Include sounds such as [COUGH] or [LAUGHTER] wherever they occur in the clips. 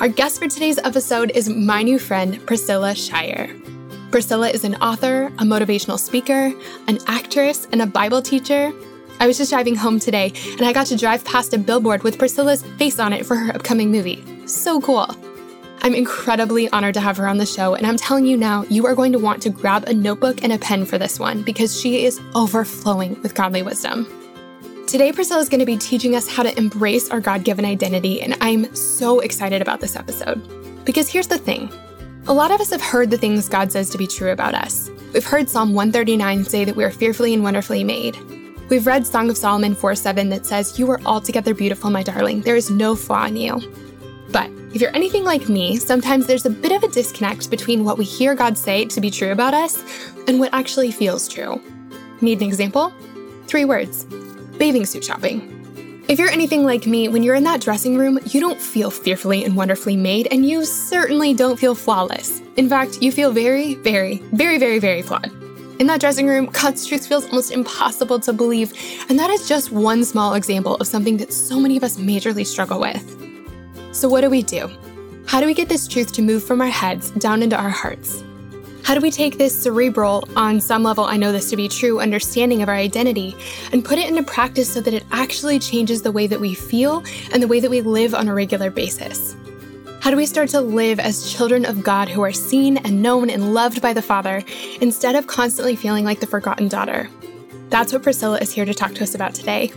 Our guest for today's episode is my new friend, Priscilla Shirer. Priscilla is an author, a motivational speaker, an actress, and a Bible teacher. I was just driving home today and I got to drive past a billboard with Priscilla's face on it for her upcoming movie. So cool. I'm incredibly honored to have her on the show, and I'm telling you now, you are going to want to grab a notebook and a pen for this one because she is overflowing with godly wisdom. Today, Priscilla is going to be teaching us how to embrace our God given identity, and I'm so excited about this episode. Because here's the thing a lot of us have heard the things God says to be true about us. We've heard Psalm 139 say that we are fearfully and wonderfully made. We've read Song of Solomon 4 7 that says, You are altogether beautiful, my darling. There is no flaw in you. But if you're anything like me, sometimes there's a bit of a disconnect between what we hear God say to be true about us and what actually feels true. Need an example? Three words bathing suit shopping. If you're anything like me, when you're in that dressing room, you don't feel fearfully and wonderfully made, and you certainly don't feel flawless. In fact, you feel very, very, very, very, very flawed. In that dressing room, God's truth feels almost impossible to believe, and that is just one small example of something that so many of us majorly struggle with. So, what do we do? How do we get this truth to move from our heads down into our hearts? How do we take this cerebral, on some level, I know this to be true, understanding of our identity and put it into practice so that it actually changes the way that we feel and the way that we live on a regular basis? How do we start to live as children of God who are seen and known and loved by the Father instead of constantly feeling like the forgotten daughter? That's what Priscilla is here to talk to us about today.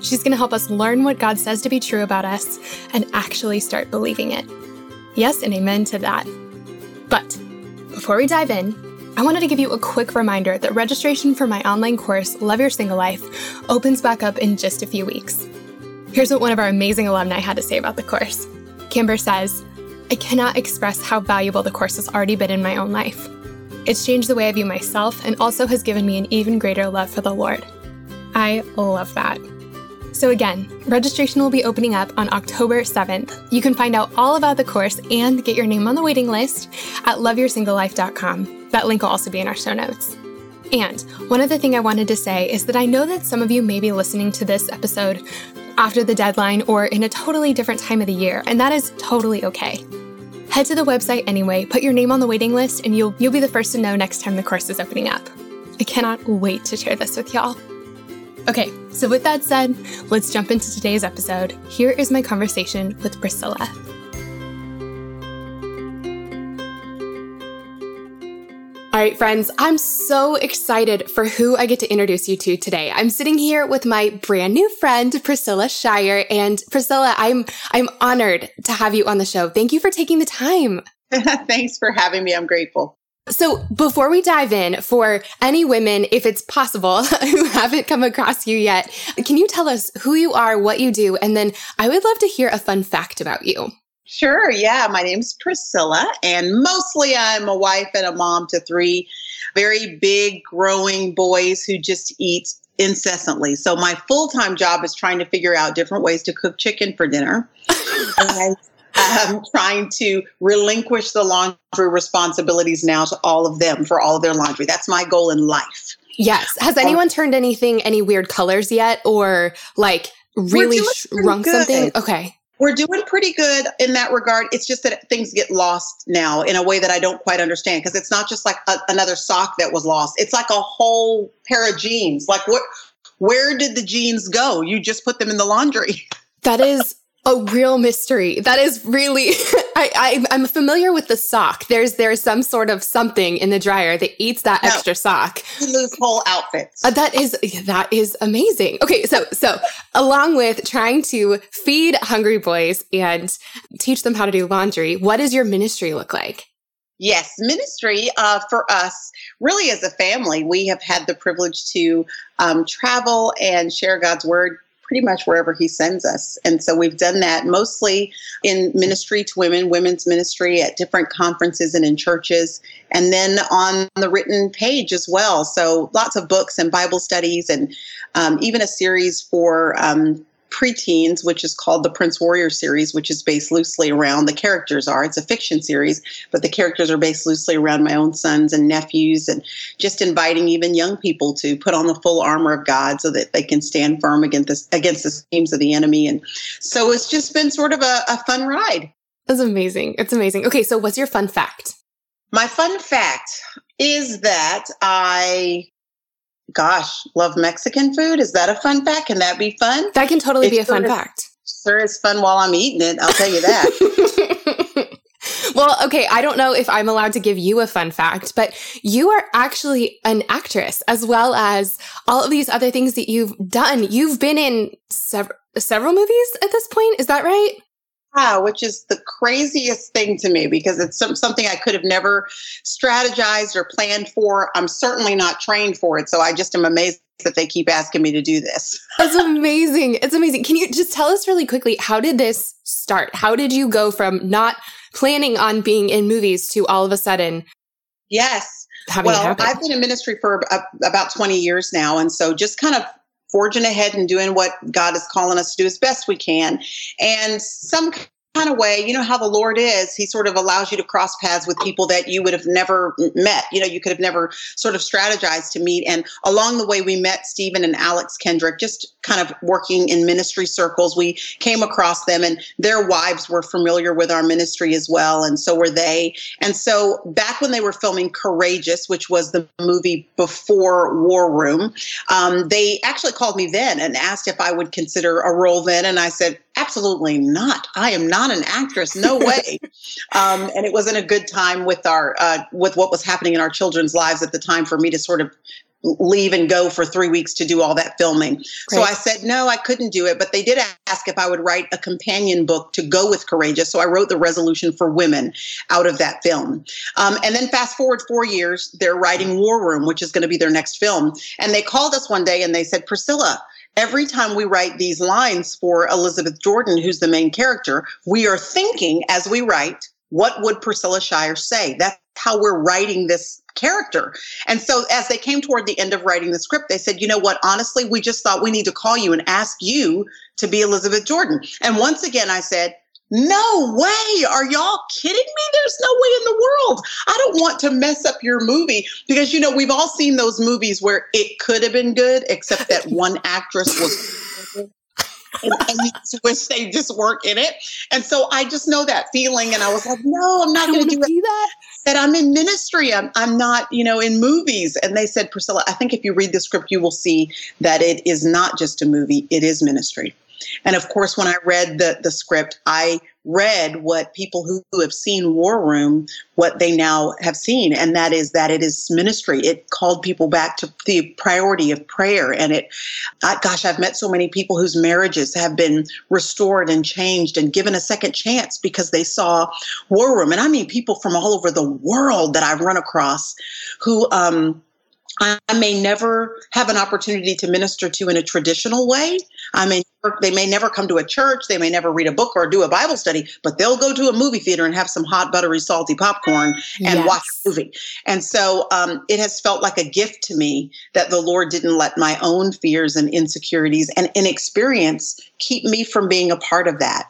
She's going to help us learn what God says to be true about us and actually start believing it. Yes, and amen to that. But before we dive in, I wanted to give you a quick reminder that registration for my online course, Love Your Single Life, opens back up in just a few weeks. Here's what one of our amazing alumni had to say about the course. Kimber says, I cannot express how valuable the course has already been in my own life. It's changed the way I view myself and also has given me an even greater love for the Lord. I love that. So, again, registration will be opening up on October 7th. You can find out all about the course and get your name on the waiting list at loveyoursinglelife.com. That link will also be in our show notes. And one other thing I wanted to say is that I know that some of you may be listening to this episode after the deadline or in a totally different time of the year, and that is totally okay. Head to the website anyway, put your name on the waiting list, and you'll, you'll be the first to know next time the course is opening up. I cannot wait to share this with y'all. Okay, so with that said, let's jump into today's episode. Here is my conversation with Priscilla. All right, friends, I'm so excited for who I get to introduce you to today. I'm sitting here with my brand new friend, Priscilla Shirer. And Priscilla, I'm, I'm honored to have you on the show. Thank you for taking the time. [LAUGHS] Thanks for having me. I'm grateful. So before we dive in, for any women, if it's possible, [LAUGHS] who haven't come across you yet, can you tell us who you are, what you do, and then I would love to hear a fun fact about you. Sure. Yeah. My name's Priscilla, and mostly I'm a wife and a mom to three very big, growing boys who just eat incessantly. So my full time job is trying to figure out different ways to cook chicken for dinner. [LAUGHS] um, trying to relinquish the laundry responsibilities now to all of them for all of their laundry. That's my goal in life. Yes. Has anyone turned anything any weird colors yet, or like really shrunk good. something? Okay. We're doing pretty good in that regard. It's just that things get lost now in a way that I don't quite understand because it's not just like a, another sock that was lost. It's like a whole pair of jeans. Like what? Where did the jeans go? You just put them in the laundry. That is a real mystery. That is really. [LAUGHS] I, I am familiar with the sock. There's there's some sort of something in the dryer that eats that no, extra sock. Lose whole outfits. Uh, that is that is amazing. Okay, so so along with trying to feed hungry boys and teach them how to do laundry, what does your ministry look like? Yes, ministry uh, for us, really as a family, we have had the privilege to um, travel and share God's word pretty much wherever he sends us. And so we've done that mostly in ministry to women, women's ministry at different conferences and in churches, and then on the written page as well. So lots of books and Bible studies, and um, even a series for um, preteens, which is called the Prince Warrior series, which is based loosely around the characters are. It's a fiction series, but the characters are based loosely around my own sons and nephews, and just inviting even young people to put on the full armor of God so that they can stand firm against this, against the schemes of the enemy. And so it's just been sort of a, a fun ride. That's amazing. It's amazing. Okay, so what's your fun fact? My fun fact is that I gosh, love Mexican food. Is that a fun fact? Can that be fun? That can totally it be a fun fact. Sure, it's fun while I'm eating it. I'll tell you that. [LAUGHS] [LAUGHS] well, okay, I don't know if I'm allowed to give you a fun fact, but you are actually an actress as well as all of these other things that you've done. You've been in sev- several movies at this point. Is that right? Yeah, which is the craziest thing to me because it's some, something I could have never strategized or planned for. I'm certainly not trained for it. So I just am amazed that they keep asking me to do this. [LAUGHS] That's amazing. It's amazing. Can you just tell us really quickly how did this start? How did you go from not planning on being in movies to all of a sudden? Yes. Well, I've been in ministry for about 20 years now. And so just kind of forging ahead and doing what God is calling us to do as best we can. And some kind of way, you know how the Lord is, He sort of allows you to cross paths with people that you would have never met. You know, you could have never sort of strategized to meet. And along the way, we met Stephen and Alex Kendrick, just kind of working in ministry circles. We came across them, and their wives were familiar with our ministry as well, and so were they. And so, back when they were filming Courageous, which was the movie before War Room, um, they actually called me then and asked if I would consider a role then. And I said, absolutely not. I am not an actress. No way. [LAUGHS] um, and it wasn't a good time with our uh, with what was happening in our children's lives at the time for me to sort of leave and go for three weeks to do all that filming. So I said, no, I couldn't do it. But they did ask if I would write a companion book to go with Courageous. So I wrote the resolution for women out of that film. Um, and then fast forward four years, they're writing War Room, which is going to be their next film. And they called us one day and they said, Priscilla, every time we write these lines for Elizabeth Jordan, who's the main character, we are thinking as we write, what would Priscilla Shirer say? That's how we're writing this character. And so as they came toward the end of writing the script, they said, you know what, honestly, we just thought we need to call you and ask you to be Elizabeth Jordan. And once again, I said, no way. Are y'all kidding me? There's no way in the world. I don't want to mess up your movie because, you know, we've all seen those movies where it could have been good, except that [LAUGHS] one actress was. and, and you just wish they just weren't in it. And so I just know that feeling. And I was like, no, I'm not going to do, do that. That I'm in ministry. I'm, I'm not, you know, in movies. And they said, Priscilla, I think if you read the script, you will see that it is not just a movie, it is ministry. And of course, when I read the, the script, I read what people who, who have seen War Room, what they now have seen, and that is that it is ministry. It called people back to the priority of prayer. And it, I, gosh, I've met so many people whose marriages have been restored and changed and given a second chance because they saw War Room. And I mean people from all over the world that I've run across who, um, I may never have an opportunity to minister to in a traditional way. I may they may never come to a church, they may never read a book or do a Bible study, but they'll go to a movie theater and have some hot, buttery, salty popcorn and yes. watch a movie. And so um, it has felt like a gift to me that the Lord didn't let my own fears and insecurities and inexperience keep me from being a part of that.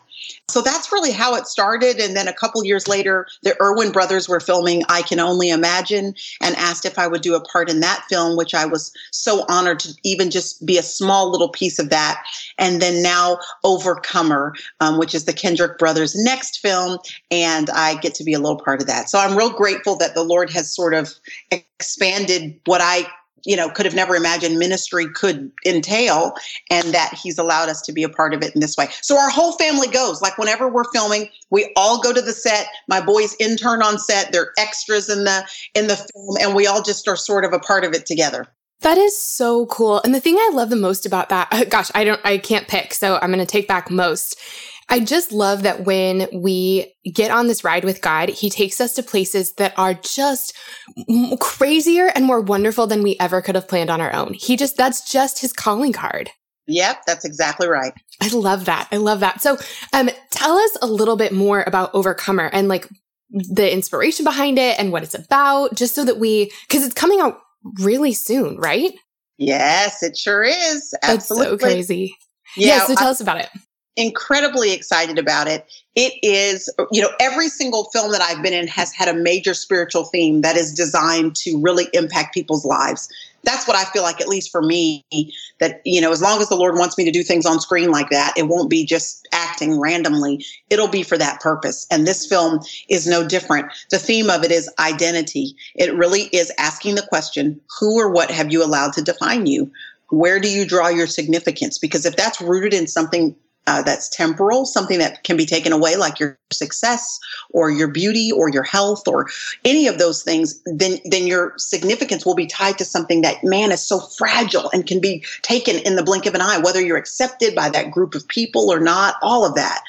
So that's really how it started. And then a couple years later, the Erwin brothers were filming I Can Only Imagine and asked if I would do a part in that film, which I was so honored to even just be a small little piece of that. And then now Overcomer, um, which is the Kendrick brothers' next film. And I get to be a little part of that. So I'm real grateful that the Lord has sort of expanded what I you know could have never imagined ministry could entail and that he's allowed us to be a part of it in this way so our whole family goes like whenever we're filming we all go to the set my boys intern on set they're extras in the in the film and we all just are sort of a part of it together that is so cool. And the thing I love the most about that, [LAUGHS] gosh, I don't, I can't pick. So I'm going to take back most I just love that when we get on this ride with God, He takes us to places that are just crazier and more wonderful than we ever could have planned on our own. He just, that's just His calling card. Yep, that's exactly right. I love that. I love that. So, um, tell us a little bit more about Overcomer and like the inspiration behind it and what it's about, just so that we, because it's coming out really soon, right? Yes, it sure is. Absolutely. That's so crazy. Yeah. yeah so tell I, us about it. Incredibly excited about it. It is, you know, every single film that I've been in has had a major spiritual theme that is designed to really impact people's lives that's what I feel like, at least for me, that, you know, as long as the Lord wants me to do things on screen like that, it won't be just acting randomly. It'll be for that purpose. And this film is no different. The theme of it is identity. It really is asking the question, who or what have you allowed to define you? Where do you draw your significance? Because if that's rooted in something uh, that's temporal, something that can be taken away, like your success or your beauty or your health or any of those things, then then your significance will be tied to something that man is so fragile and can be taken in the blink of an eye, whether you're accepted by that group of people or not. All of that,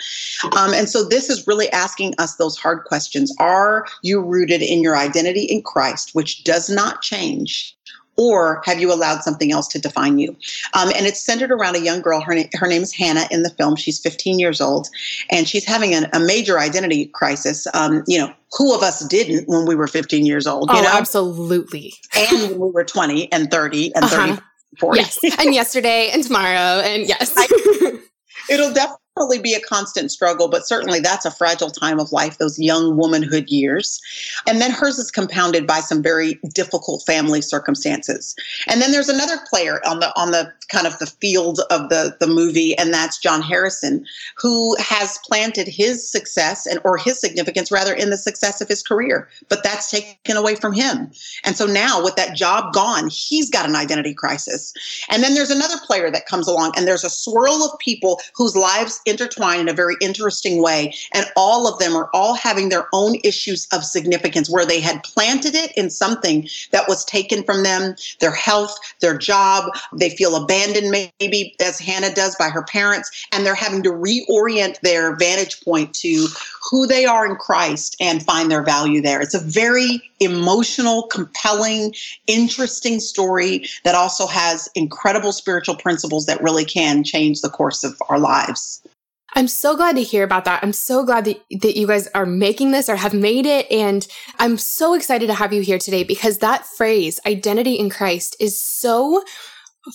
um, and so this is really asking us those hard questions: Are you rooted in your identity in Christ, which does not change? Or have you allowed something else to define you? Um, and it's centered around a young girl. Her, na- her name is Hannah in the film. She's 15 years old, and she's having an, a major identity crisis. Um, you know, who of us didn't when we were 15 years old? You oh, know? absolutely. and when we were 20 and 30 and uh-huh. 30, 40. Yes. and yesterday and tomorrow. And yes. [LAUGHS] it'll definitely definitely be a constant struggle, but certainly that's a fragile time of life, those young womanhood years. And then hers is compounded by some very difficult family circumstances. And then there's another player on the on the kind of the field of the, the movie, and that's John Harrison, who has planted his success and or his significance rather in the success of his career. But that's taken away from him. And so now with that job gone, he's got an identity crisis. And then there's another player that comes along, and there's a swirl of people whose lives intertwine in a very interesting way. And all of them are all having their own issues of significance where they had planted it in something that was taken from them, their health, their job. They feel abandoned, maybe as Hannah does by her parents, and they're having to reorient their vantage point to who they are in Christ and find their value there. It's a very emotional, compelling, interesting story that also has incredible spiritual principles that really can change the course of our lives. I'm so glad to hear about that. I'm so glad that, that you guys are making this or have made it. And I'm so excited to have you here today because that phrase, identity in Christ, is so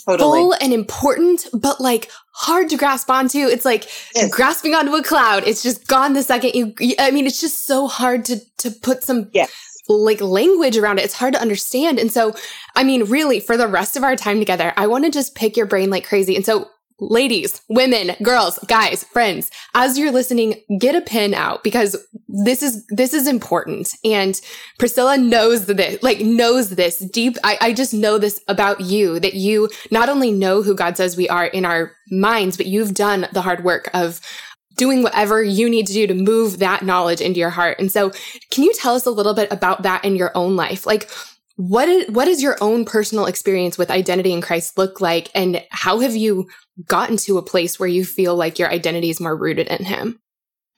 totally. full and important, but like hard to grasp onto. It's like yes. grasping onto a cloud. It's just gone the second you, I mean, it's just so hard to, to put some yes like language around it. It's hard to understand. And so, I mean, really, for the rest of our time together, I want to just pick your brain like crazy. And so, ladies, women, girls, guys, friends, as you're listening, get a pen out because this is this is important. And Priscilla knows this, like knows this deep. I, I just know this about you that you not only know who God says we are in our minds, but you've done the hard work of doing whatever you need to do to move that knowledge into your heart. And so, can you tell us a little bit about that in your own life? Like, what is, what is your own personal experience with identity in Christ look like? And how have you gotten to a place where you feel like your identity is more rooted in Him?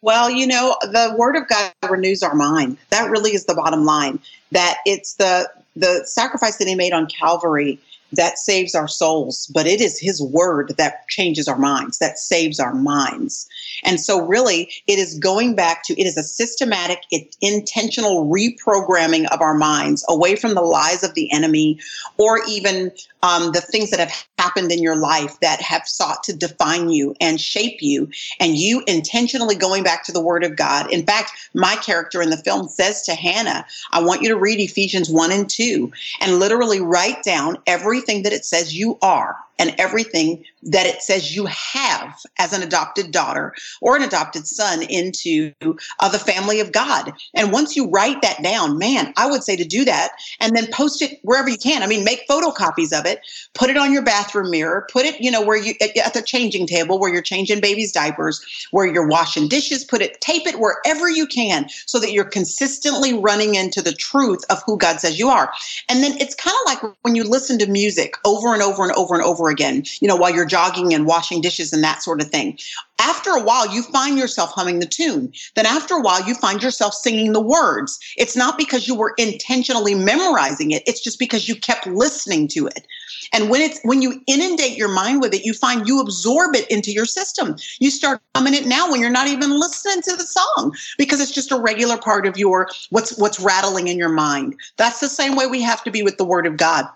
Well, you know, the Word of God renews our mind. That really is the bottom line. That it's the the sacrifice that He made on Calvary that saves our souls, but it is His Word that changes our minds, that saves our minds. And so, really, it is going back to it is a systematic, intentional reprogramming of our minds away from the lies of the enemy or even um, the things that have happened in your life that have sought to define you and shape you, and you intentionally going back to the Word of God. In fact, my character in the film says to Hannah, I want you to read Ephesians 1 and 2 and literally write down everything that it says you are and everything that it says you have as an adopted daughter or an adopted son into uh, the family of God. And once you write that down, man, I would say to do that and then post it wherever you can. I mean, make photocopies of it, put it on your bathroom mirror, put it, you know, where you at, at the changing table where you're changing baby's diapers, where you're washing dishes, put it, tape it wherever you can so that you're consistently running into the truth of who God says you are. And then it's kind of like when you listen to music over and over and over and over over again, you know, while you're jogging and washing dishes and that sort of thing. After a while, you find yourself humming the tune. Then after a while, you find yourself singing the words. It's not because you were intentionally memorizing it. It's just because you kept listening to it. And when it's when you inundate your mind with it, you find you absorb it into your system. You start humming it now when you're not even listening to the song because it's just a regular part of your what's what's rattling in your mind. That's the same way we have to be with the word of God.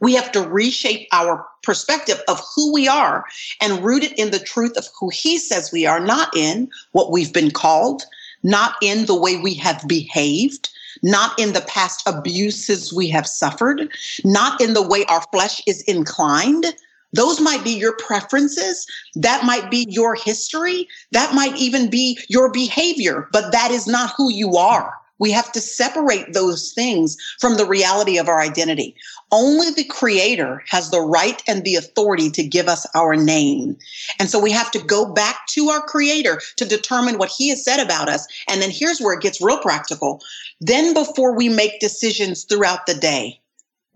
We have to reshape our perspective of who we are and root it in the truth of who he says we are, not in what we've been called, not in the way we have behaved, not in the past abuses we have suffered, not in the way our flesh is inclined. Those might be your preferences. That might be your history. That might even be your behavior, but that is not who you are. We have to separate those things from the reality of our identity. Only the creator has the right and the authority to give us our name. And so we have to go back to our creator to determine what he has said about us. And then here's where it gets real practical. Then before we make decisions throughout the day,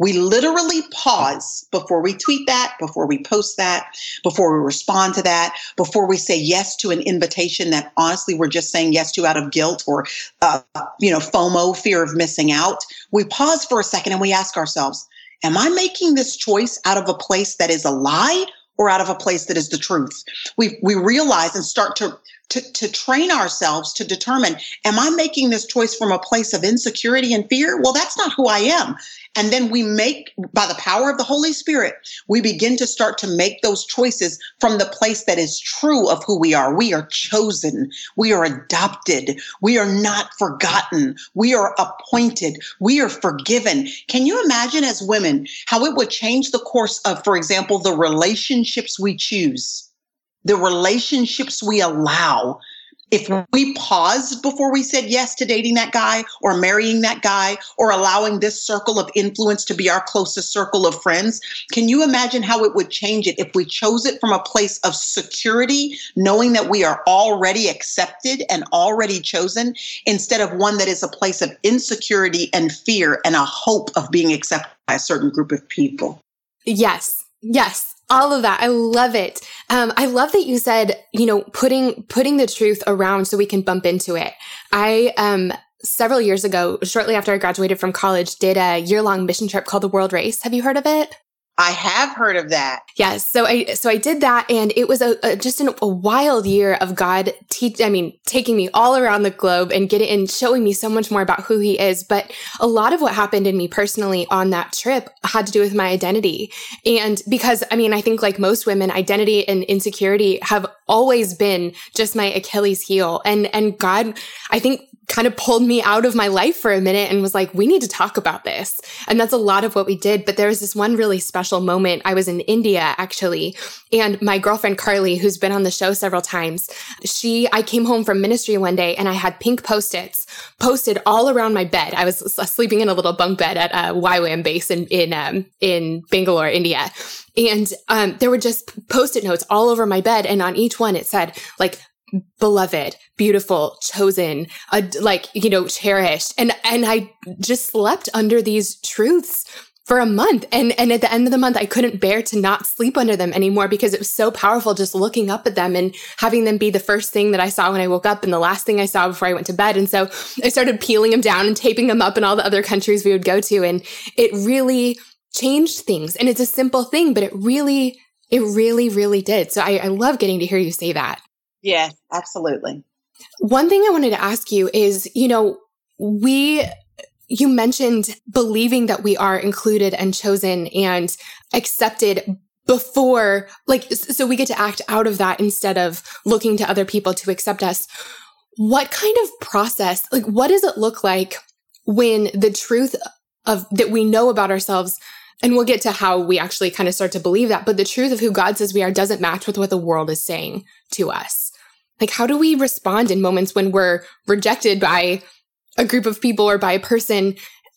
we literally pause before we tweet that, before we post that, before we respond to that, before we say yes to an invitation that honestly we're just saying yes to out of guilt or, uh, you know, FOMO, fear of missing out. We pause for a second and we ask ourselves, am I making this choice out of a place that is a lie or out of a place that is the truth? We, we realize and start to to, to train ourselves to determine am I making this choice from a place of insecurity and fear? Well, that's not who I am. And then we make, by the power of the Holy Spirit, we begin to start to make those choices from the place that is true of who we are. We are chosen. We are adopted. We are not forgotten. We are appointed. We are forgiven. Can you imagine as women how it would change the course of, for example, the relationships we choose? The relationships we allow. If we paused before we said yes to dating that guy or marrying that guy or allowing this circle of influence to be our closest circle of friends, can you imagine how it would change it if we chose it from a place of security, knowing that we are already accepted and already chosen, instead of one that is a place of insecurity and fear and a hope of being accepted by a certain group of people? Yes. Yes all of that. I love it. Um, I love that you said, you know, putting, putting the truth around so we can bump into it. I, um, several years ago, shortly after I graduated from college, did a year long mission trip called the World Race. Have you heard of it? I have heard of that. Yes. So I so I did that, and it was a, a just an, a wild year of God teach. I mean, taking me all around the globe and getting and showing me so much more about who He is. But a lot of what happened in me personally on that trip had to do with my identity, and because I mean, I think like most women, identity and insecurity have always been just my Achilles heel, and and God, I think kind of pulled me out of my life for a minute and was like, we need to talk about this. And that's a lot of what we did. But there was this one really special moment. I was in India actually. And my girlfriend Carly, who's been on the show several times, she, I came home from ministry one day and I had pink post-its posted all around my bed. I was sleeping in a little bunk bed at a YWAM base in, in, um, in Bangalore, India. And um, there were just post-it notes all over my bed, and on each one it said like beloved, beautiful, chosen, uh, like, you know, cherished. And, and I just slept under these truths for a month. And, and at the end of the month, I couldn't bear to not sleep under them anymore because it was so powerful just looking up at them and having them be the first thing that I saw when I woke up and the last thing I saw before I went to bed. And so I started peeling them down and taping them up in all the other countries we would go to. And it really changed things. And it's a simple thing, but it really, it really, really did. So I, I love getting to hear you say that. Yes, absolutely. One thing I wanted to ask you is, you know, we, you mentioned believing that we are included and chosen and accepted before, like, so we get to act out of that instead of looking to other people to accept us. What kind of process, like, what does it look like when the truth of that we know about ourselves and we'll get to how we actually kind of start to believe that. But the truth of who God says we are doesn't match with what the world is saying to us. Like, how do we respond in moments when we're rejected by a group of people or by a person?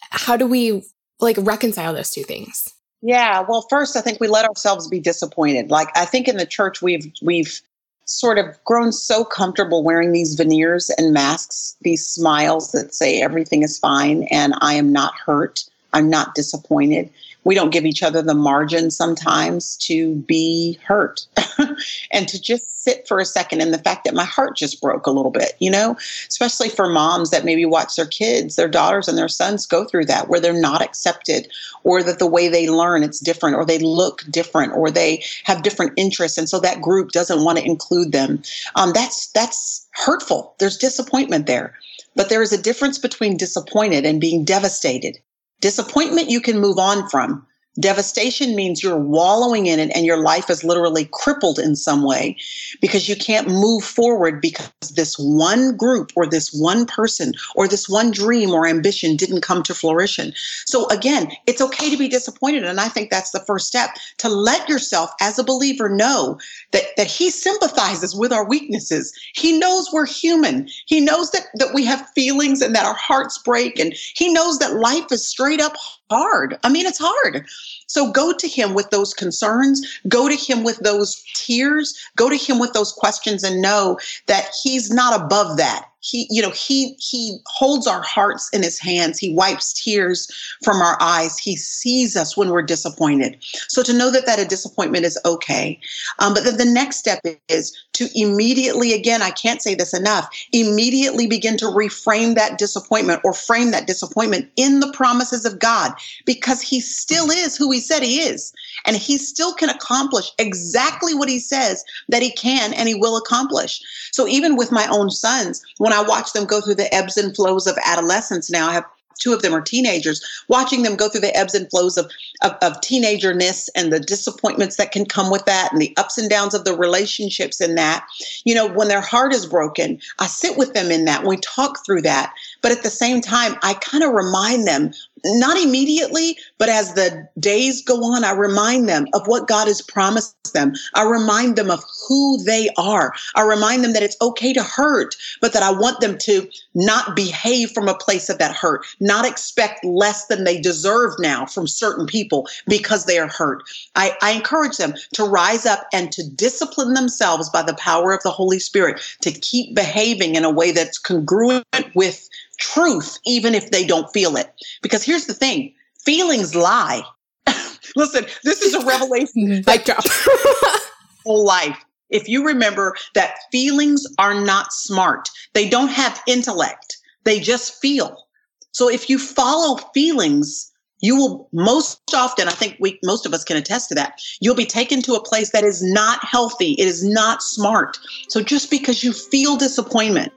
How do we like reconcile those two things? Yeah, well, first, I think we let ourselves be disappointed. Like, I think in the church, we've, we've, sort of grown so comfortable wearing these veneers and masks, these smiles that say everything is fine and I am not hurt, I'm not disappointed we don't give each other the margin sometimes to be hurt [LAUGHS] and to just sit for a second in the fact that my heart just broke a little bit, you know, especially for moms that maybe watch their kids, their daughters and their sons go through that where they're not accepted or that the way they learn it's different or they look different or they have different interests and so that group doesn't want to include them. Um, that's that's hurtful. There's disappointment there. But there is a difference between disappointed and being devastated. Disappointment you can move on from. Devastation means you're wallowing in it and your life is literally crippled in some way because you can't move forward because this one group or this one person or this one dream or ambition didn't come to fruition. So again, it's okay to be disappointed. And I think that's the first step to let yourself as a believer know that, that he sympathizes with our weaknesses. He knows we're human. He knows that, that we have feelings and that our hearts break. And he knows that life is straight up hard. I mean, it's hard. So go to him with those concerns, go to him with those tears, go to him with those questions and know that he's not above that he you know he he holds our hearts in his hands. He wipes tears from our eyes. He sees us when we're disappointed. So to know that that a disappointment is okay. Um, but then the next step is to immediately again i can't say this enough immediately begin to reframe that disappointment or frame that disappointment in the promises of god because he still is who he said he is. And he still can accomplish exactly what he says that he can and he will accomplish. So even with my own sons, when I watch them go through the ebbs and flows of adolescence now, I have two of them are teenagers, watching them go through the ebbs and flows of, of, of teenagerness and the disappointments that can come with that and the ups and downs of the relationships in that. You know, when their heart is broken, I sit with them in that. We talk through that. But at the same time, I kind of remind them not immediately, but as the days go on, I remind them of what God has promised them. I remind them of who they are. I remind them that it's okay to hurt, but that I want them to not behave from a place of that hurt, not expect less than they deserve now from certain people because they are hurt. I, I encourage them to rise up and to discipline themselves by the power of the Holy Spirit to keep behaving in a way that's congruent with truth, even if they don't feel it. Because here's the thing feelings lie. [LAUGHS] Listen, this is a [LAUGHS] revelation. Mic drop. [LAUGHS] whole life. If you remember that feelings are not smart, they don't have intellect, they just feel. So if you follow feelings, you will most often, I think we most of us can attest to that, you'll be taken to a place that is not healthy. It is not smart. So just because you feel disappointment,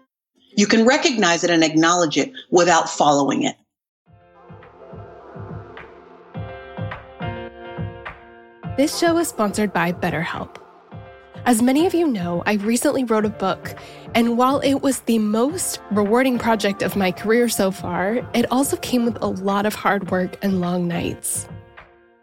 you can recognize it and acknowledge it without following it. This show is sponsored by BetterHelp. As many of you know, I recently wrote a book, and while it was the most rewarding project of my career so far, it also came with a lot of hard work and long nights.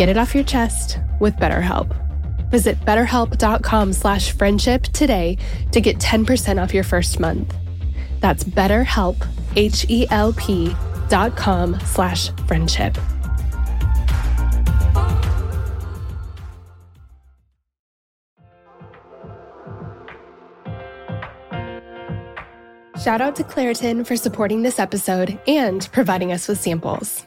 Get it off your chest with BetterHelp. Visit betterhelp.com slash friendship today to get 10% off your first month. That's betterhelp, H-E-L-P dot com slash friendship. Shout out to Claritin for supporting this episode and providing us with samples.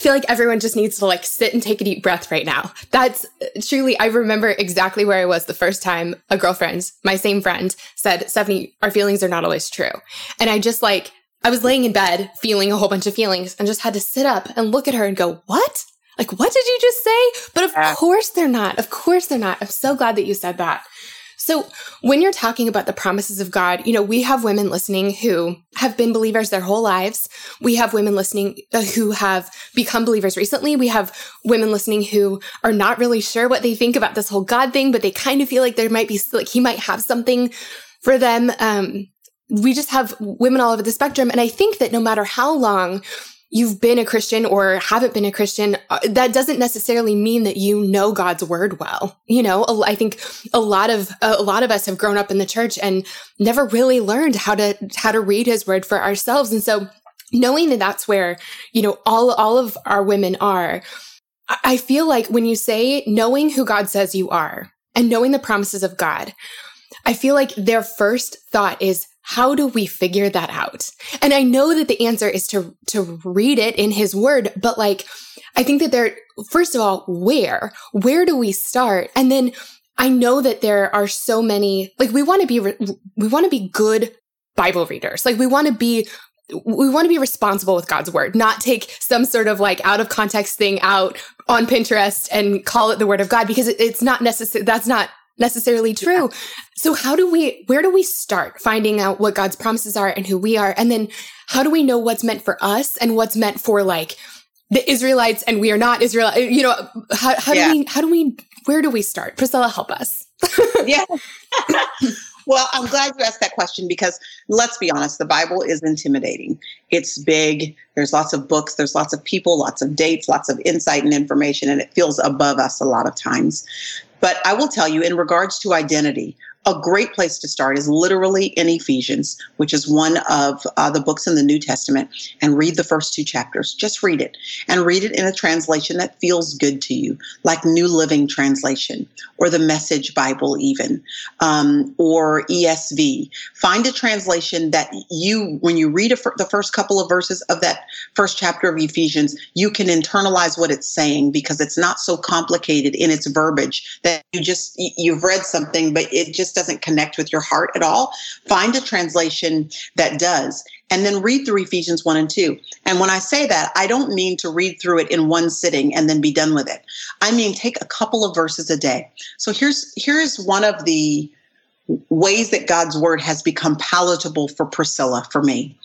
I feel like everyone just needs to like sit and take a deep breath right now. That's truly, I remember exactly where I was the first time a girlfriend, my same friend, said, Stephanie, our feelings are not always true. And I just like, I was laying in bed feeling a whole bunch of feelings and just had to sit up and look at her and go, what? Like, what did you just say? But of yeah. course they're not. Of course they're not. I'm so glad that you said that. So when you're talking about the promises of God, you know, we have women listening who have been believers their whole lives. We have women listening uh, who have become believers recently. We have women listening who are not really sure what they think about this whole God thing, but they kind of feel like there might be, like, he might have something for them. Um, we just have women all over the spectrum. And I think that no matter how long you've been a Christian or haven't been a Christian, uh, that doesn't necessarily mean that you know God's word well. You know, I think a lot of a lot of us have grown up in the church and never really learned how to how to read His word for ourselves, and so knowing that that's where you know all all of our women are. I feel like when you say knowing who God says you are and knowing the promises of God, I feel like their first thought is how do we figure that out? And I know that the answer is to, to read it in his word, but like, I think that there, first of all, where, where do we start? And then I know that there are so many, like we want to be, we want to be good Bible readers. Like we want to be we want to be responsible with God's word, not take some sort of like out of context thing out on Pinterest and call it the word of God because it's not necessary. That's not necessarily true. Yeah. So how do we, where do we start finding out what God's promises are and who we are? And then how do we know what's meant for us and what's meant for like the Israelites and we are not Israel? Uh, you know, how, how yeah. do we, how do we, where do we start? Priscilla, help us. [LAUGHS] yeah. Well, I'm glad you asked that question because let's be honest, the Bible is intimidating. It's big. There's lots of books, there's lots of people, lots of dates, lots of insight and information, and it feels above us a lot of times. But I will tell you, in regards to identity, a great place to start is literally in Ephesians, which is one of uh, the books in the New Testament, and read the first two chapters. Just read it and read it in a translation that feels good to you, like New Living Translation or the Message Bible, even, um, or ESV. Find a translation that you, when you read the first couple of verses of that first chapter of Ephesians, you can internalize what it's saying because it's not so complicated in its verbiage that you just, you've read something, but it just doesn't connect with your heart at all, find a translation that does. And then read through Ephesians 1 and 2. And when I say that, I don't mean to read through it in one sitting and then be done with it. I mean take a couple of verses a day. So here's here's one of the ways that God's word has become palatable for Priscilla, for me.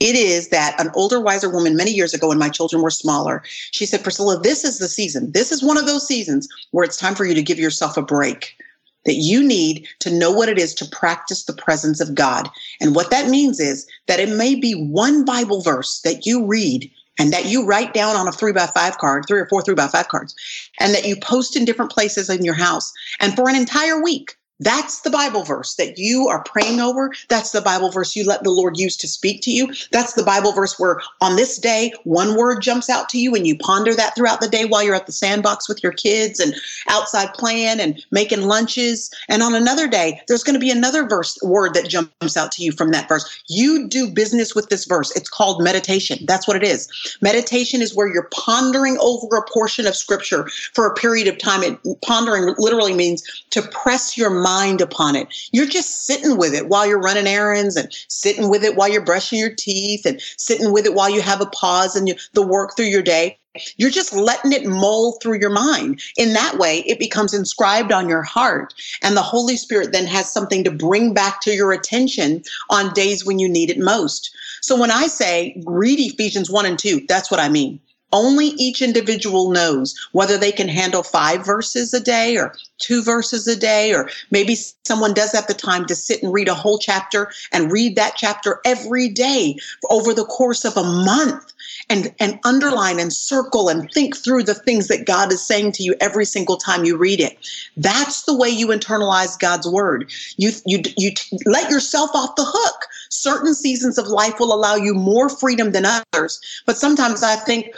It is that an older, wiser woman many years ago when my children were smaller, she said, Priscilla, this is the season. This is one of those seasons where it's time for you to give yourself a break that you need to know what it is to practice the presence of God. And what that means is that it may be one Bible verse that you read and that you write down on a three by five card, three or four three by five cards, and that you post in different places in your house. And for an entire week, that's the Bible verse that you are praying over. That's the Bible verse you let the Lord use to speak to you. That's the Bible verse where on this day, one word jumps out to you and you ponder that throughout the day while you're at the sandbox with your kids and outside playing and making lunches. And on another day, there's going to be another verse word that jumps out to you from that verse. You do business with this verse. It's called meditation. That's what it is. Meditation is where you're pondering over a portion of scripture for a period of time. It, pondering literally means to press your mind mind upon it. You're just sitting with it while you're running errands and sitting with it while you're brushing your teeth and sitting with it while you have a pause in the work through your day. You're just letting it mull through your mind. In that way, it becomes inscribed on your heart. And the Holy Spirit then has something to bring back to your attention on days when you need it most. So when I say read Ephesians 1 and 2, that's what I mean. Only each individual knows whether they can handle five verses a day or two verses a day, or maybe someone does have the time to sit and read a whole chapter and read that chapter every day over the course of a month and, and underline and circle and think through the things that God is saying to you every single time you read it. That's the way you internalize God's word. You, you, you let yourself off the hook. Certain seasons of life will allow you more freedom than others. But sometimes I think,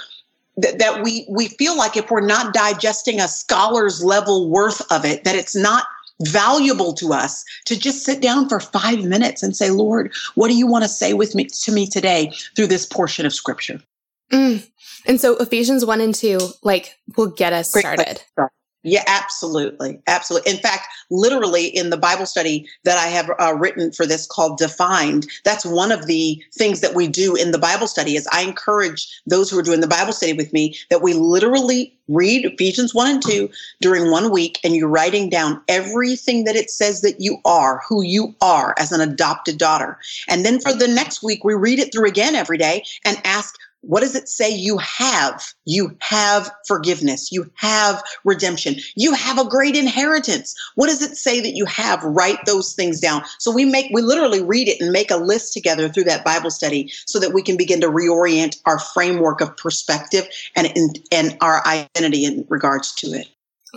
that, that we we feel like if we're not digesting a scholar's level worth of it that it's not valuable to us to just sit down for five minutes and say lord what do you want to say with me to me today through this portion of scripture? Mm. and so ephesians 1 and 2 like will get us Great started yeah, absolutely. Absolutely. In fact, literally in the Bible study that I have uh, written for this called Defined, that's one of the things that we do in the Bible study is I encourage those who are doing the Bible study with me that we literally read Ephesians 1 and 2 during one week and you're writing down everything that it says that you are, who you are as an adopted daughter. And then for the next week, we read it through again every day and ask, what does it say you have? You have forgiveness. You have redemption. You have a great inheritance. What does it say that you have? Write those things down. So we make, we literally read it and make a list together through that Bible study so that we can begin to reorient our framework of perspective and, and our identity in regards to it.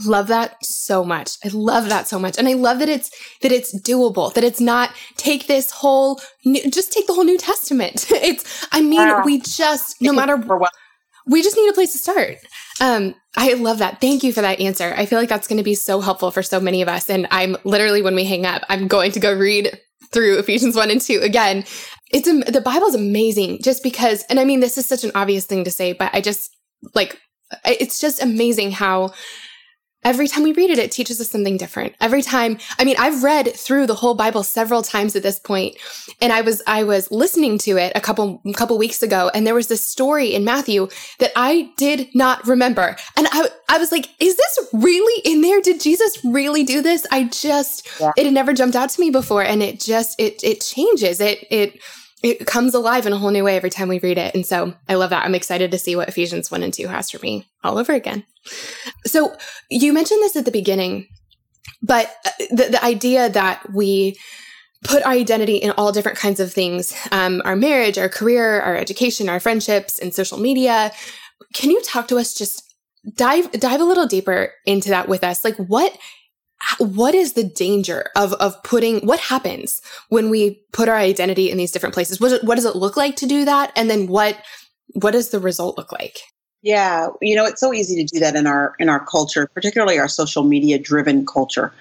Love that so much. I love that so much. And I love that it's, that it's doable, that it's not take this whole, new, just take the whole New Testament. [LAUGHS] It's, I mean, wow. we just, no matter what, we just need a place to start. Um, I love that. Thank you for that answer. I feel like that's going to be so helpful for so many of us. And I'm literally, when we hang up, I'm going to go read through Ephesians 1 and 2 again. It's, the Bible's amazing just because, and I mean, this is such an obvious thing to say, but I just like, it's just amazing how Every time we read it, it teaches us something different. Every time, I mean, I've read through the whole Bible several times at this point, and I was I was listening to it a couple a couple weeks ago, and there was this story in Matthew that I did not remember, and I I was like, is this really in there? Did Jesus really do this? I just yeah. it had never jumped out to me before, and it just it it changes it it it comes alive in a whole new way every time we read it. And so I love that. I'm excited to see what Ephesians 1 and 2 has for me all over again. So you mentioned this at the beginning, but uh, the, the idea that we put our identity in all different kinds of things um, our marriage, our career, our education, our friendships, and social media. Can you talk to us just dive dive a little deeper into that with us? Like what what is the danger of of putting what happens when we put our identity in these different places? What, what does it look like to do that? And then what what does the result look like? Yeah. You know it's so easy to do that in our in our culture particularly our social media driven culture.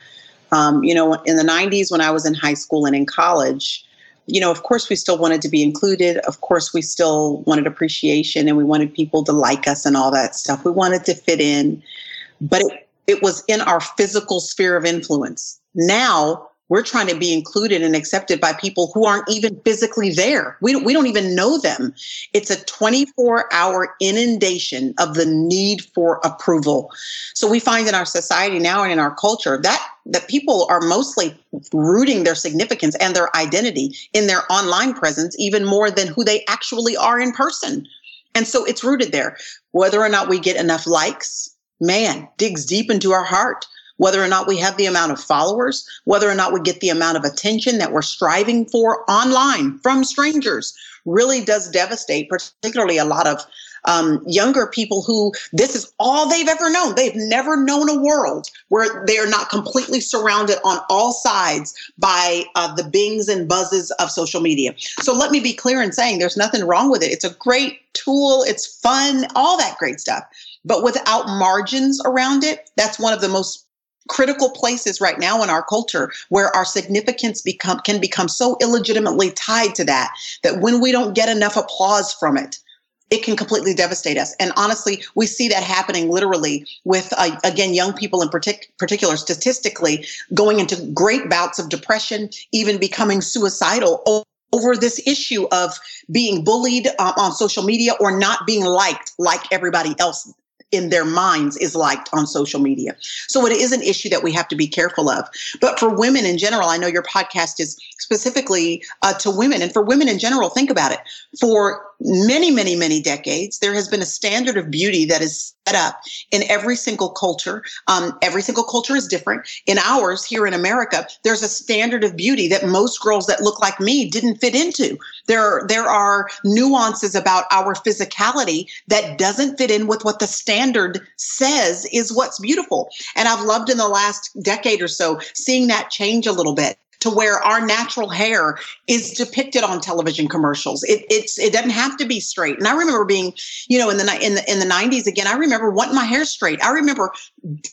Um, you know in the 90s when i was in high school and in college you know of course we still wanted to be included. Of course we still wanted appreciation and we wanted people to like us and all that stuff. We wanted to fit in. But it, it was in our physical sphere of influence. Now we're trying to be included and accepted by people who aren't even physically there. We don't, we don't even know them. It's a 24 hour inundation of the need for approval. So we find in our society now and in our culture that that people are mostly rooting their significance and their identity in their online presence even more than who they actually are in person. And so it's rooted there. Whether or not we get enough likes, man, digs deep into our heart. Whether or not we have the amount of followers, whether or not we get the amount of attention that we're striving for online from strangers, really does devastate, particularly a lot of um, younger people who this is all they've ever known. They've never known a world where they are not completely surrounded on all sides by uh, the bings and buzzes of social media. So let me be clear in saying there's nothing wrong with it. It's a great tool, it's fun, all that great stuff. But without margins around it, that's one of the most critical places right now in our culture where our significance become can become so illegitimately tied to that that when we don't get enough applause from it it can completely devastate us. And honestly we see that happening literally with uh, again young people in partic- particular statistically going into great bouts of depression even becoming suicidal over this issue of being bullied uh, on social media or not being liked like everybody else in their minds is liked on social media. So it is an issue that we have to be careful of. But for women in general, I know your podcast is specifically uh, to women. And for women in general, think about it. For many, many, many decades, there has been a standard of beauty that is set up in every single culture. Um, every single culture is different. In ours, here in America, there's a standard of beauty that most girls that look like me didn't fit into. There, there are nuances about our physicality that doesn't fit in with what the standard says is what's beautiful. And I've loved in the last decade or so seeing that change a little bit to where our natural hair is depicted on television commercials. It, it's it doesn't have to be straight. And I remember being, you know, in the in the in the 90s again. I remember wanting my hair straight. I remember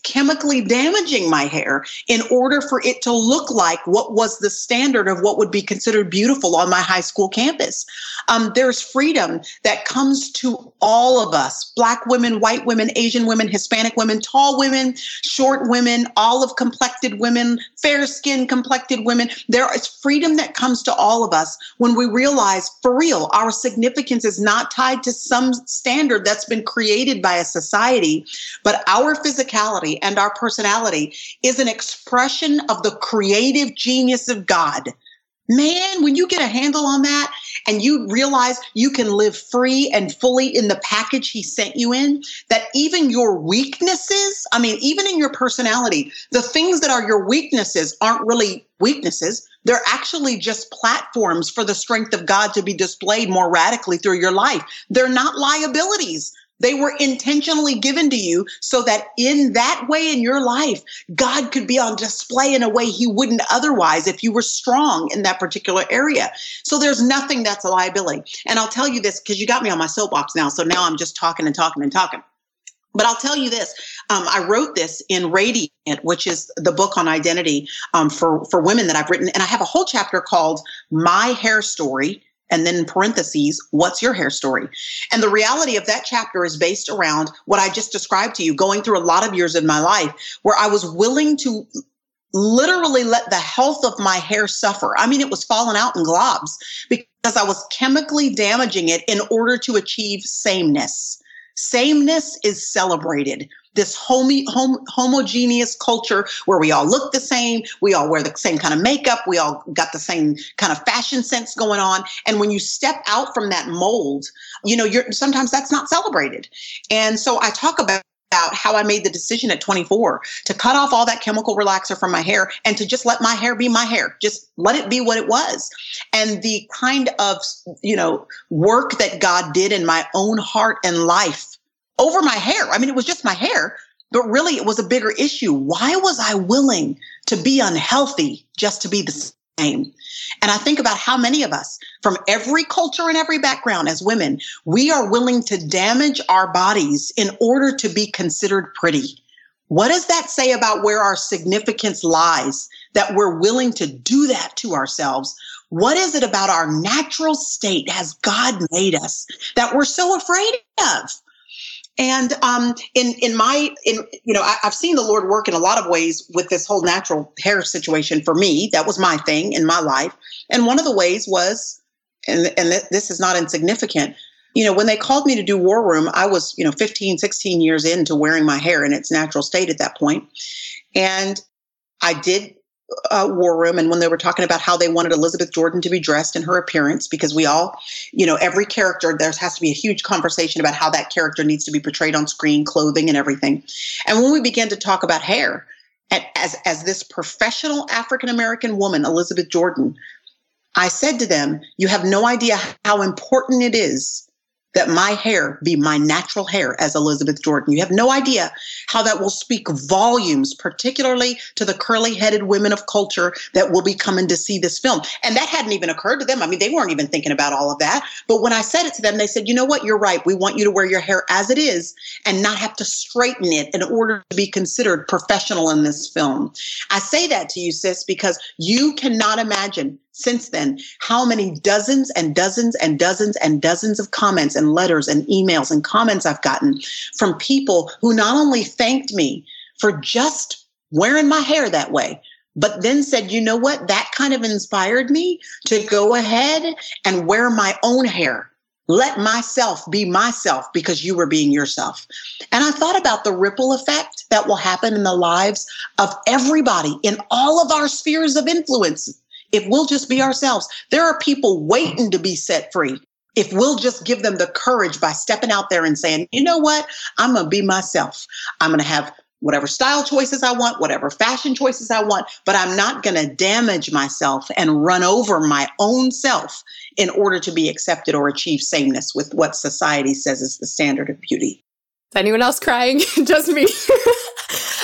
chemically damaging my hair in order for it to look like what was the standard of what would be considered beautiful on my high school campus. Um, there's freedom that comes to all of us: black women, white women, Asian women, Hispanic women, tall women, short women, olive complected women, fair skinned complected women women. There is freedom that comes to all of us when we realize for real, our significance is not tied to some standard that's been created by a society, but our physicality and our personality is an expression of the creative genius of God. Man, when you get a handle on that and you realize you can live free and fully in the package he sent you in, that even your weaknesses, I mean, even in your personality, the things that are your weaknesses aren't really weaknesses. They're actually just platforms for the strength of God to be displayed more radically through your life. They're not liabilities. They were intentionally given to you so that in that way in your life, God could be on display in a way he wouldn't otherwise if you were strong in that particular area. So there's nothing that's a liability. And I'll tell you this because you got me on my soapbox now. So now I'm just talking and talking and talking. But I'll tell you this: um, I wrote this in Radiant, which is the book on identity um, for for women that I've written, and I have a whole chapter called "My Hair Story." And then in parentheses, what's your hair story? And the reality of that chapter is based around what I just described to you, going through a lot of years in my life where I was willing to literally let the health of my hair suffer. I mean, it was falling out in globs because I was chemically damaging it in order to achieve sameness. Sameness is celebrated. This homi- hom- homogeneous culture where we all look the same, we all wear the same kind of makeup, we all got the same kind of fashion sense going on. And when you step out from that mold, you know, you're sometimes that's not celebrated. And so I talk about about how I made the decision at 24 to cut off all that chemical relaxer from my hair and to just let my hair be my hair. Just let it be what it was. And the kind of, you know, work that God did in my own heart and life over my hair. I mean, it was just my hair, But really, it was a bigger issue. Why was I willing to be unhealthy just to be the same? And I think about how many of us from every culture and every background as women, we are willing to damage our bodies in order to be considered pretty. What does that say about where our significance lies that we're willing to do that to ourselves? What is it about our natural state as God made us that we're so afraid of? And um, in in my in you know I, have seen the Lord work in a lot of ways with this whole natural hair situation for me. That was my thing in my life, and one of the ways was, and and th- this is not insignificant. You know, when they called me to do War Room, I was you know 15, 16 years into wearing my hair in its natural state at that point, and I did uh, war room and when they were talking about how they wanted Elizabeth Jordan to be dressed in her appearance, because we all, you know, every character, there has to be a huge conversation about how that character needs to be portrayed on screen, clothing, and everything. And when we began to talk about hair, as, as this professional African American woman, Elizabeth Jordan, I said to them, You have no idea how important it is that my hair be my natural hair as Elizabeth Jordan. You have no idea how that will speak volumes, particularly to the curly headed women of culture that will be coming to see this film. And that hadn't even occurred to them. I mean, they weren't even thinking about all of that. But when I said it to them, they said, you know what? You're right. We want you to wear your hair as it is and not have to straighten it in order to be considered professional in this film. I say that to you, sis, because you cannot imagine since then how many dozens and dozens and dozens and dozens of comments and letters and emails and comments I've gotten from people who not only thanked me for just wearing my hair that way, but then said, you know what? That kind of inspired me to go ahead and wear my own hair. Let myself be myself because you were being yourself. And I thought about the ripple effect that will happen in the lives of everybody in all of our spheres of influence if we'll just be ourselves. There are people waiting to be set free. If we'll just give them the courage by stepping out there and saying, you know what? I'm going to be myself. I'm going to have whatever style choices I want, whatever fashion choices I want, but I'm not going to damage myself and run over my own self in order to be accepted or achieve sameness with what society says is the standard of beauty. Is anyone else crying? [LAUGHS] just me. [LAUGHS]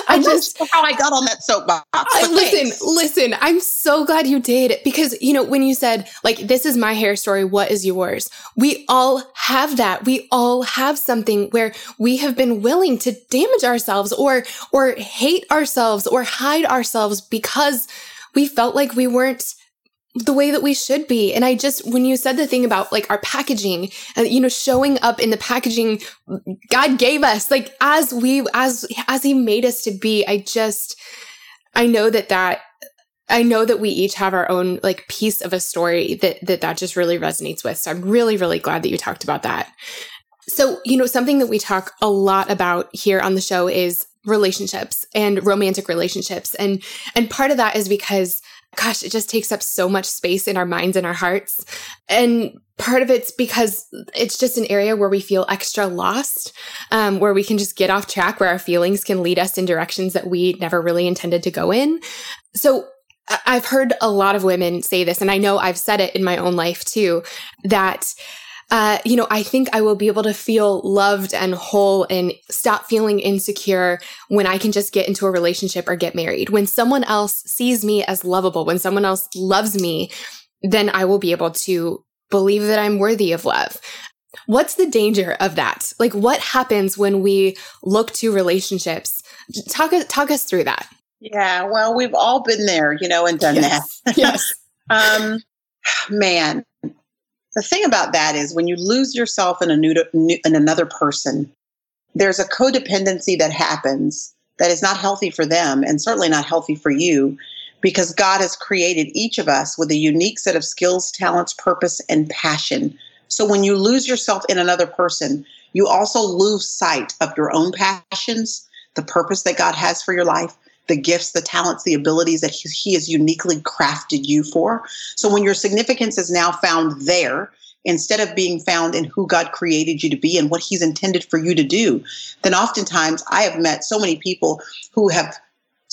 I just how I got on that soapbox. I, listen, listen. I'm so glad you did because you know when you said like this is my hair story, what is yours? We all have that. We all have something where we have been willing to damage ourselves or or hate ourselves or hide ourselves because we felt like we weren't the way that we should be. And I just, when you said the thing about like our packaging, uh, you know, showing up in the packaging God gave us, like as we, as, as He made us to be, I just, I know that that, I know that we each have our own like piece of a story that, that that just really resonates with. So I'm really, really glad that you talked about that. So, you know, something that we talk a lot about here on the show is relationships and romantic relationships. And, and part of that is because gosh, it just takes up so much space in our minds and our hearts. And part of it's because it's just an area where we feel extra lost, um, where we can just get off track, where our feelings can lead us in directions that we never really intended to go in. So I've heard a lot of women say this, and I know I've said it in my own life too, that uh, you know, I think I will be able to feel loved and whole and stop feeling insecure when I can just get into a relationship or get married. When someone else sees me as lovable, when someone else loves me, then I will be able to believe that I'm worthy of love. What's the danger of that? Like, what happens when we look to relationships? Talk, talk us through that. Yeah, well, we've all been there, you know, and done yes. that. yes. [LAUGHS] um, man, the thing about that is when you lose yourself in a new, in another person, there's a codependency that happens that is not healthy for them and certainly not healthy for you because God has created each of us with a unique set of skills, talents, purpose, and passion. So when you lose yourself in another person, you also lose sight of your own passions, the purpose that God has for your life, the gifts, the talents, the abilities that he, he has uniquely crafted you for. So when your significance is now found there, instead of being found in who God created you to be and what He's intended for you to do, then oftentimes I have met so many people who have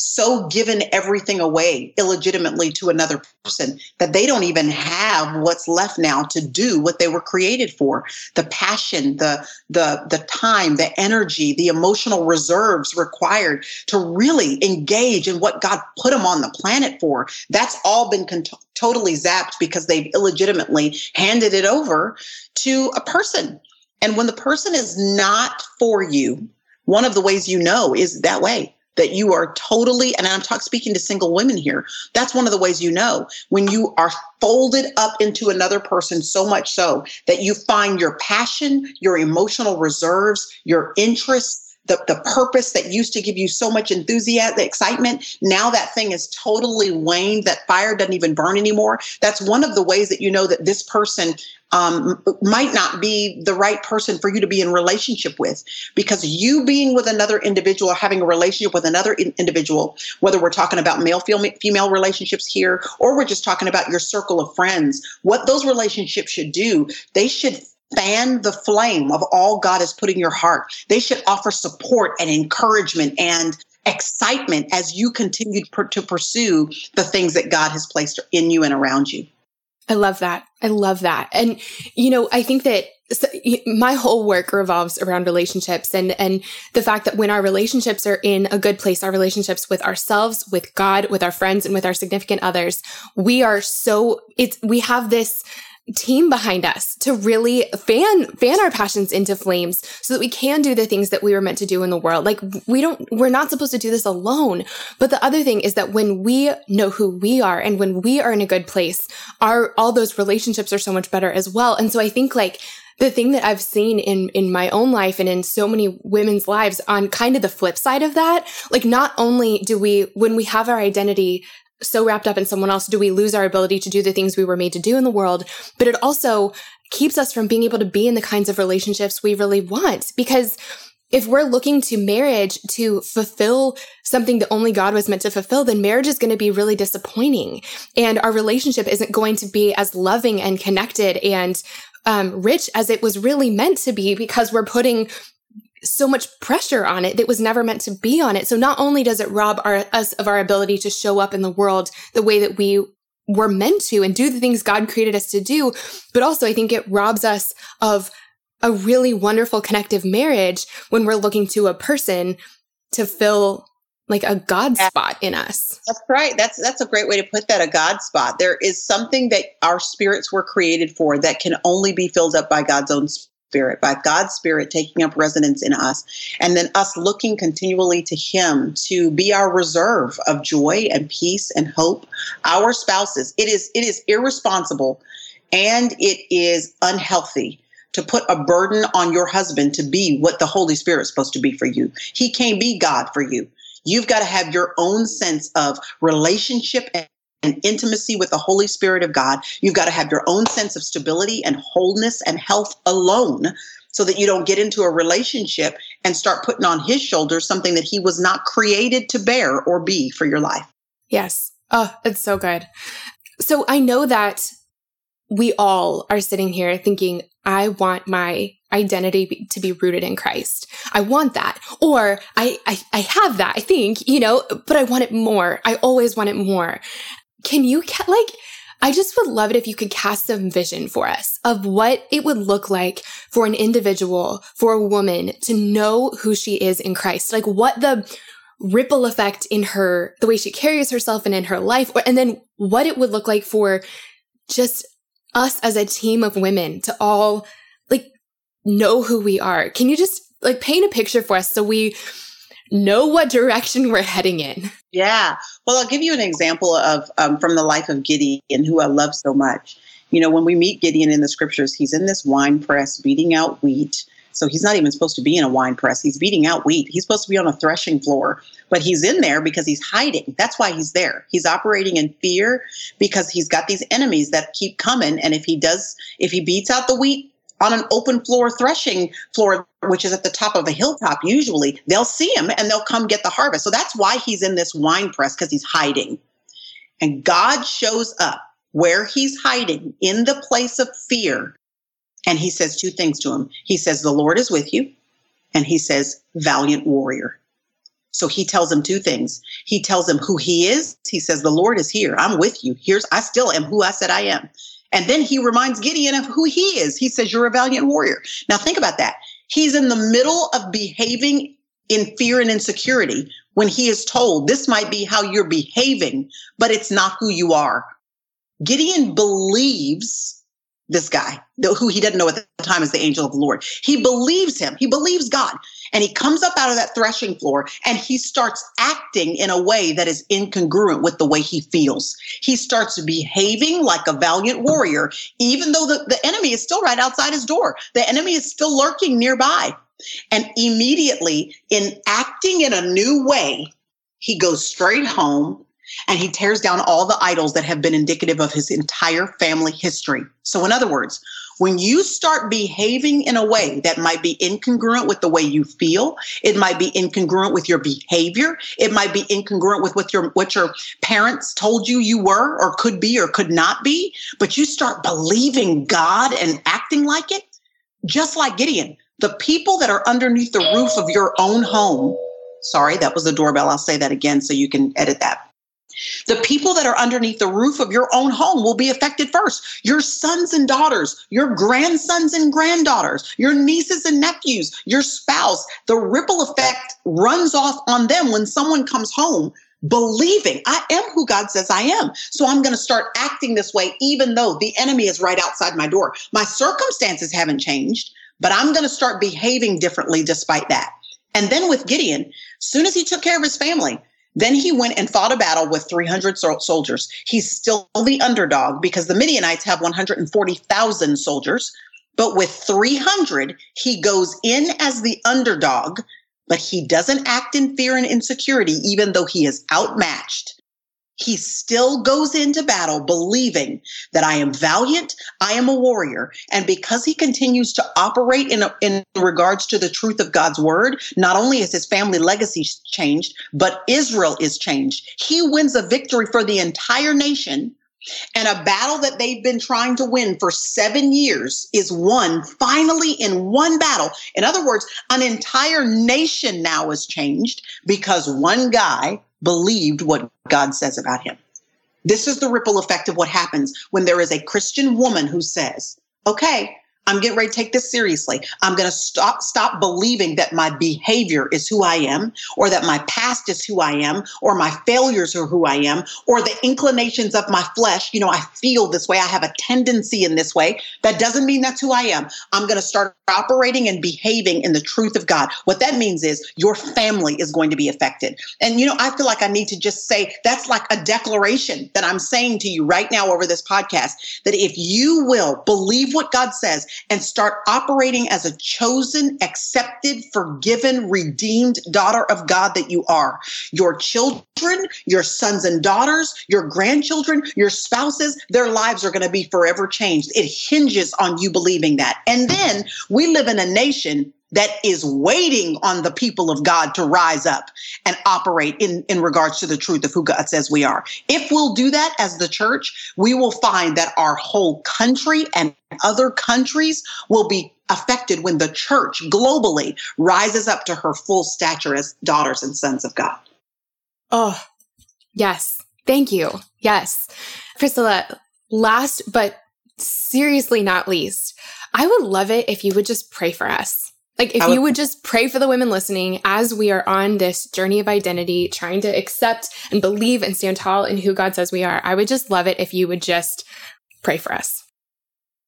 so given everything away illegitimately to another person that they don't even have what's left now to do what they were created for. The passion the the the time the energy the emotional reserves required to really engage in what god put them on the planet for. That's all been con- totally zapped because they've illegitimately handed it over to a person. And when the person is not for you one of the ways you know is that way that you are totally and i'm talking speaking to single women here that's one of the ways you know when you are folded up into another person so much so that you find your passion your emotional reserves your interests the, the purpose that used to give you so much enthusiasm, excitement, now that thing is totally waned. That fire doesn't even burn anymore. That's one of the ways that you know that this person um, might not be the right person for you to be in relationship with because you being with another individual or having a relationship with another in- individual whether we're talking about male female relationships here or we're just talking about your circle of friends what those relationships should do they should fan the flame of all god has put in your heart they should offer support and encouragement and excitement as you continue to pursue the things that god has placed in you and around you I love that. I love that. And, you know, I think that my whole work revolves around relationships and, and the fact that when our relationships are in a good place, our relationships with ourselves, with God, with our friends and with our significant others, we are so, it's, we have this, team behind us to really fan fan our passions into flames so that we can do the things that we were meant to do in the world. Like we don't we're not supposed to do this alone. But the other thing is that when we know who we are and when we are in a good place our all those relationships are so much better as well. And so i think like the thing that I've seen in in my own life and in so many women's lives on kind of the flip side of that, like not only do we when we have our identity so wrapped up in someone else do we lose our ability to do the things we were made to do in the world but it also keeps us from being able to be in the kinds of relationships we really want because if we're looking to marriage to fulfill something that only God was meant to fulfill, then marriage is going to be really disappointing. And our relationship isn't going to be as loving and connected and um, rich as it was really meant to be because we're putting so much pressure on it that was never meant to be on it. So not only does it rob our, us of our ability to show up in the world the way that we were meant to and do the things God created us to do, but also I think it robs us of a really wonderful connective marriage when we're looking to a person to fill like a God spot in us. That's right. That's that's a great way to put that. A God spot. There is something that our spirits were created for that can only be filled up by God's own Spirit, by God's Spirit taking up residence in us, and then us looking continually to Him to be our reserve of joy and peace and hope. Our spouses, it is it is irresponsible and it is unhealthy to put a burden on your husband to be what the Holy Spirit is supposed to be for you. He can't be God for you. You've got to have your own sense of relationship and intimacy with the Holy Spirit of God. You've got to have your own sense of stability and wholeness and health alone so that you don't get into a relationship and start putting on his shoulders something that he was not created to bear or be for your life. Yes. Oh, it's so good. So I know that we all are sitting here thinking, I want my identity to be rooted in Christ. I want that. Or I, I, I have that, I think, you know, but I want it more. I always want it more. Can you like, I just would love it if you could cast some vision for us of what it would look like for an individual, for a woman to know who she is in Christ. Like what the ripple effect in her, the way she carries herself and in her life, and then what it would look like for just us as a team of women to all like know who we are. Can you just like paint a picture for us so we know what direction we're heading in? Yeah. Well, I'll give you an example of um, from the life of Gideon, who I love so much. You know, when we meet Gideon in the scriptures, he's in this wine press beating out wheat. So he's not even supposed to be in a wine press. He's beating out wheat. He's supposed to be on a threshing floor, but he's in there because he's hiding. That's why he's there. He's operating in fear because he's got these enemies that keep coming. And if he does, if he beats out the wheat, on an open floor threshing floor, which is at the top of a hilltop, usually they'll see him and they'll come get the harvest. So that's why he's in this wine press because he's hiding. And God shows up where he's hiding in the place of fear. And he says two things to him. He says, The Lord is with you. And he says, Valiant warrior. So he tells him two things. He tells him who he is. He says, The Lord is here. I'm with you. Here's, I still am who I said I am. And then he reminds Gideon of who he is. He says, You're a valiant warrior. Now think about that. He's in the middle of behaving in fear and insecurity when he is told this might be how you're behaving, but it's not who you are. Gideon believes this guy, who he doesn't know at the time is the angel of the Lord. He believes him. He believes God. And he comes up out of that threshing floor and he starts acting in a way that is incongruent with the way he feels. He starts behaving like a valiant warrior, even though the, the enemy is still right outside his door. The enemy is still lurking nearby. And immediately, in acting in a new way, he goes straight home and he tears down all the idols that have been indicative of his entire family history. So, in other words, when you start behaving in a way that might be incongruent with the way you feel, it might be incongruent with your behavior, it might be incongruent with what your what your parents told you you were or could be or could not be, but you start believing God and acting like it, just like Gideon. The people that are underneath the roof of your own home, sorry, that was the doorbell. I'll say that again so you can edit that the people that are underneath the roof of your own home will be affected first. Your sons and daughters, your grandsons and granddaughters, your nieces and nephews, your spouse. The ripple effect runs off on them when someone comes home believing I am who God says I am. So I'm going to start acting this way, even though the enemy is right outside my door. My circumstances haven't changed, but I'm going to start behaving differently despite that. And then with Gideon, soon as he took care of his family, then he went and fought a battle with 300 soldiers. He's still the underdog because the Midianites have 140,000 soldiers. But with 300, he goes in as the underdog, but he doesn't act in fear and insecurity, even though he is outmatched he still goes into battle believing that I am valiant, I am a warrior. And because he continues to operate in, in regards to the truth of God's word, not only is his family legacy changed, but Israel is changed. He wins a victory for the entire nation. And a battle that they've been trying to win for seven years is won finally in one battle. In other words, an entire nation now is changed because one guy believed what God says about him. This is the ripple effect of what happens when there is a Christian woman who says, okay, I'm getting ready to take this seriously. I'm going to stop stop believing that my behavior is who I am or that my past is who I am or my failures are who I am or the inclinations of my flesh, you know, I feel this way, I have a tendency in this way. That doesn't mean that's who I am. I'm going to start operating and behaving in the truth of God. What that means is your family is going to be affected. And you know, I feel like I need to just say that's like a declaration that I'm saying to you right now over this podcast that if you will believe what God says and start operating as a chosen, accepted, forgiven, redeemed daughter of God that you are. Your children, your sons and daughters, your grandchildren, your spouses, their lives are going to be forever changed. It hinges on you believing that. And then we live in a nation that is waiting on the people of God to rise up and operate in, in regards to the truth of who God says we are. If we'll do that as the church, we will find that our whole country and other countries will be affected when the church globally rises up to her full stature as daughters and sons of God. Oh, yes. Thank you. Yes. Priscilla, last but seriously not least, I would love it if you would just pray for us. Like, if you would just pray for the women listening as we are on this journey of identity, trying to accept and believe and stand tall in who God says we are, I would just love it if you would just pray for us.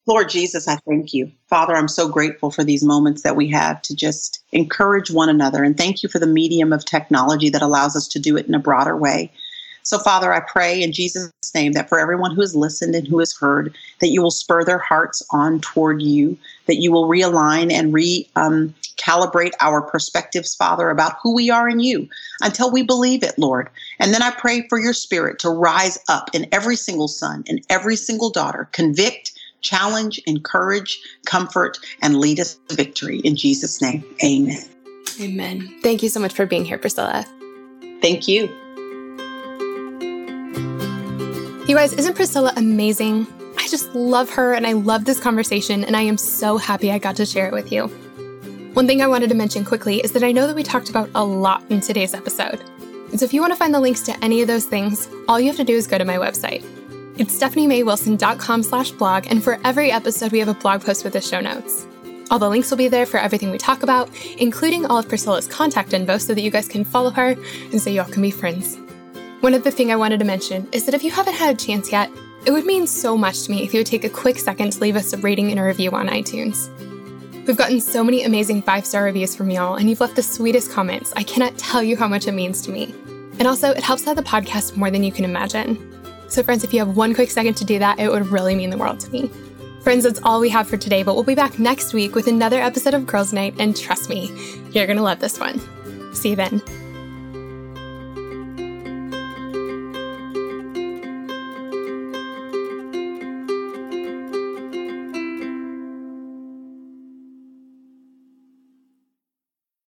Lord Jesus, I thank you. Father, I'm so grateful for these moments that we have to just encourage one another. And thank you for the medium of technology that allows us to do it in a broader way. So, Father, I pray in Jesus' name that for everyone who has listened and who has heard, that you will spur their hearts on toward you, that you will realign and recalibrate um, our perspectives, Father, about who we are in you until we believe it, Lord. And then I pray for your spirit to rise up in every single son and every single daughter, convict, challenge, encourage, comfort, and lead us to victory. In Jesus' name, amen. Amen. Thank you so much for being here, Priscilla. Thank you. You guys, isn't Priscilla amazing? I just love her and I love this conversation, and I am so happy I got to share it with you. One thing I wanted to mention quickly is that I know that we talked about a lot in today's episode. And so if you want to find the links to any of those things, all you have to do is go to my website. It's stephaniemaywilson.com slash blog, and for every episode, we have a blog post with the show notes. All the links will be there for everything we talk about, including all of Priscilla's contact info so that you guys can follow her and so y'all can be friends. One other thing I wanted to mention is that if you haven't had a chance yet, it would mean so much to me if you would take a quick second to leave us a rating and a review on iTunes. We've gotten so many amazing five star reviews from y'all, and you've left the sweetest comments. I cannot tell you how much it means to me. And also, it helps out the podcast more than you can imagine. So, friends, if you have one quick second to do that, it would really mean the world to me. Friends, that's all we have for today, but we'll be back next week with another episode of Girls Night, and trust me, you're gonna love this one. See you then.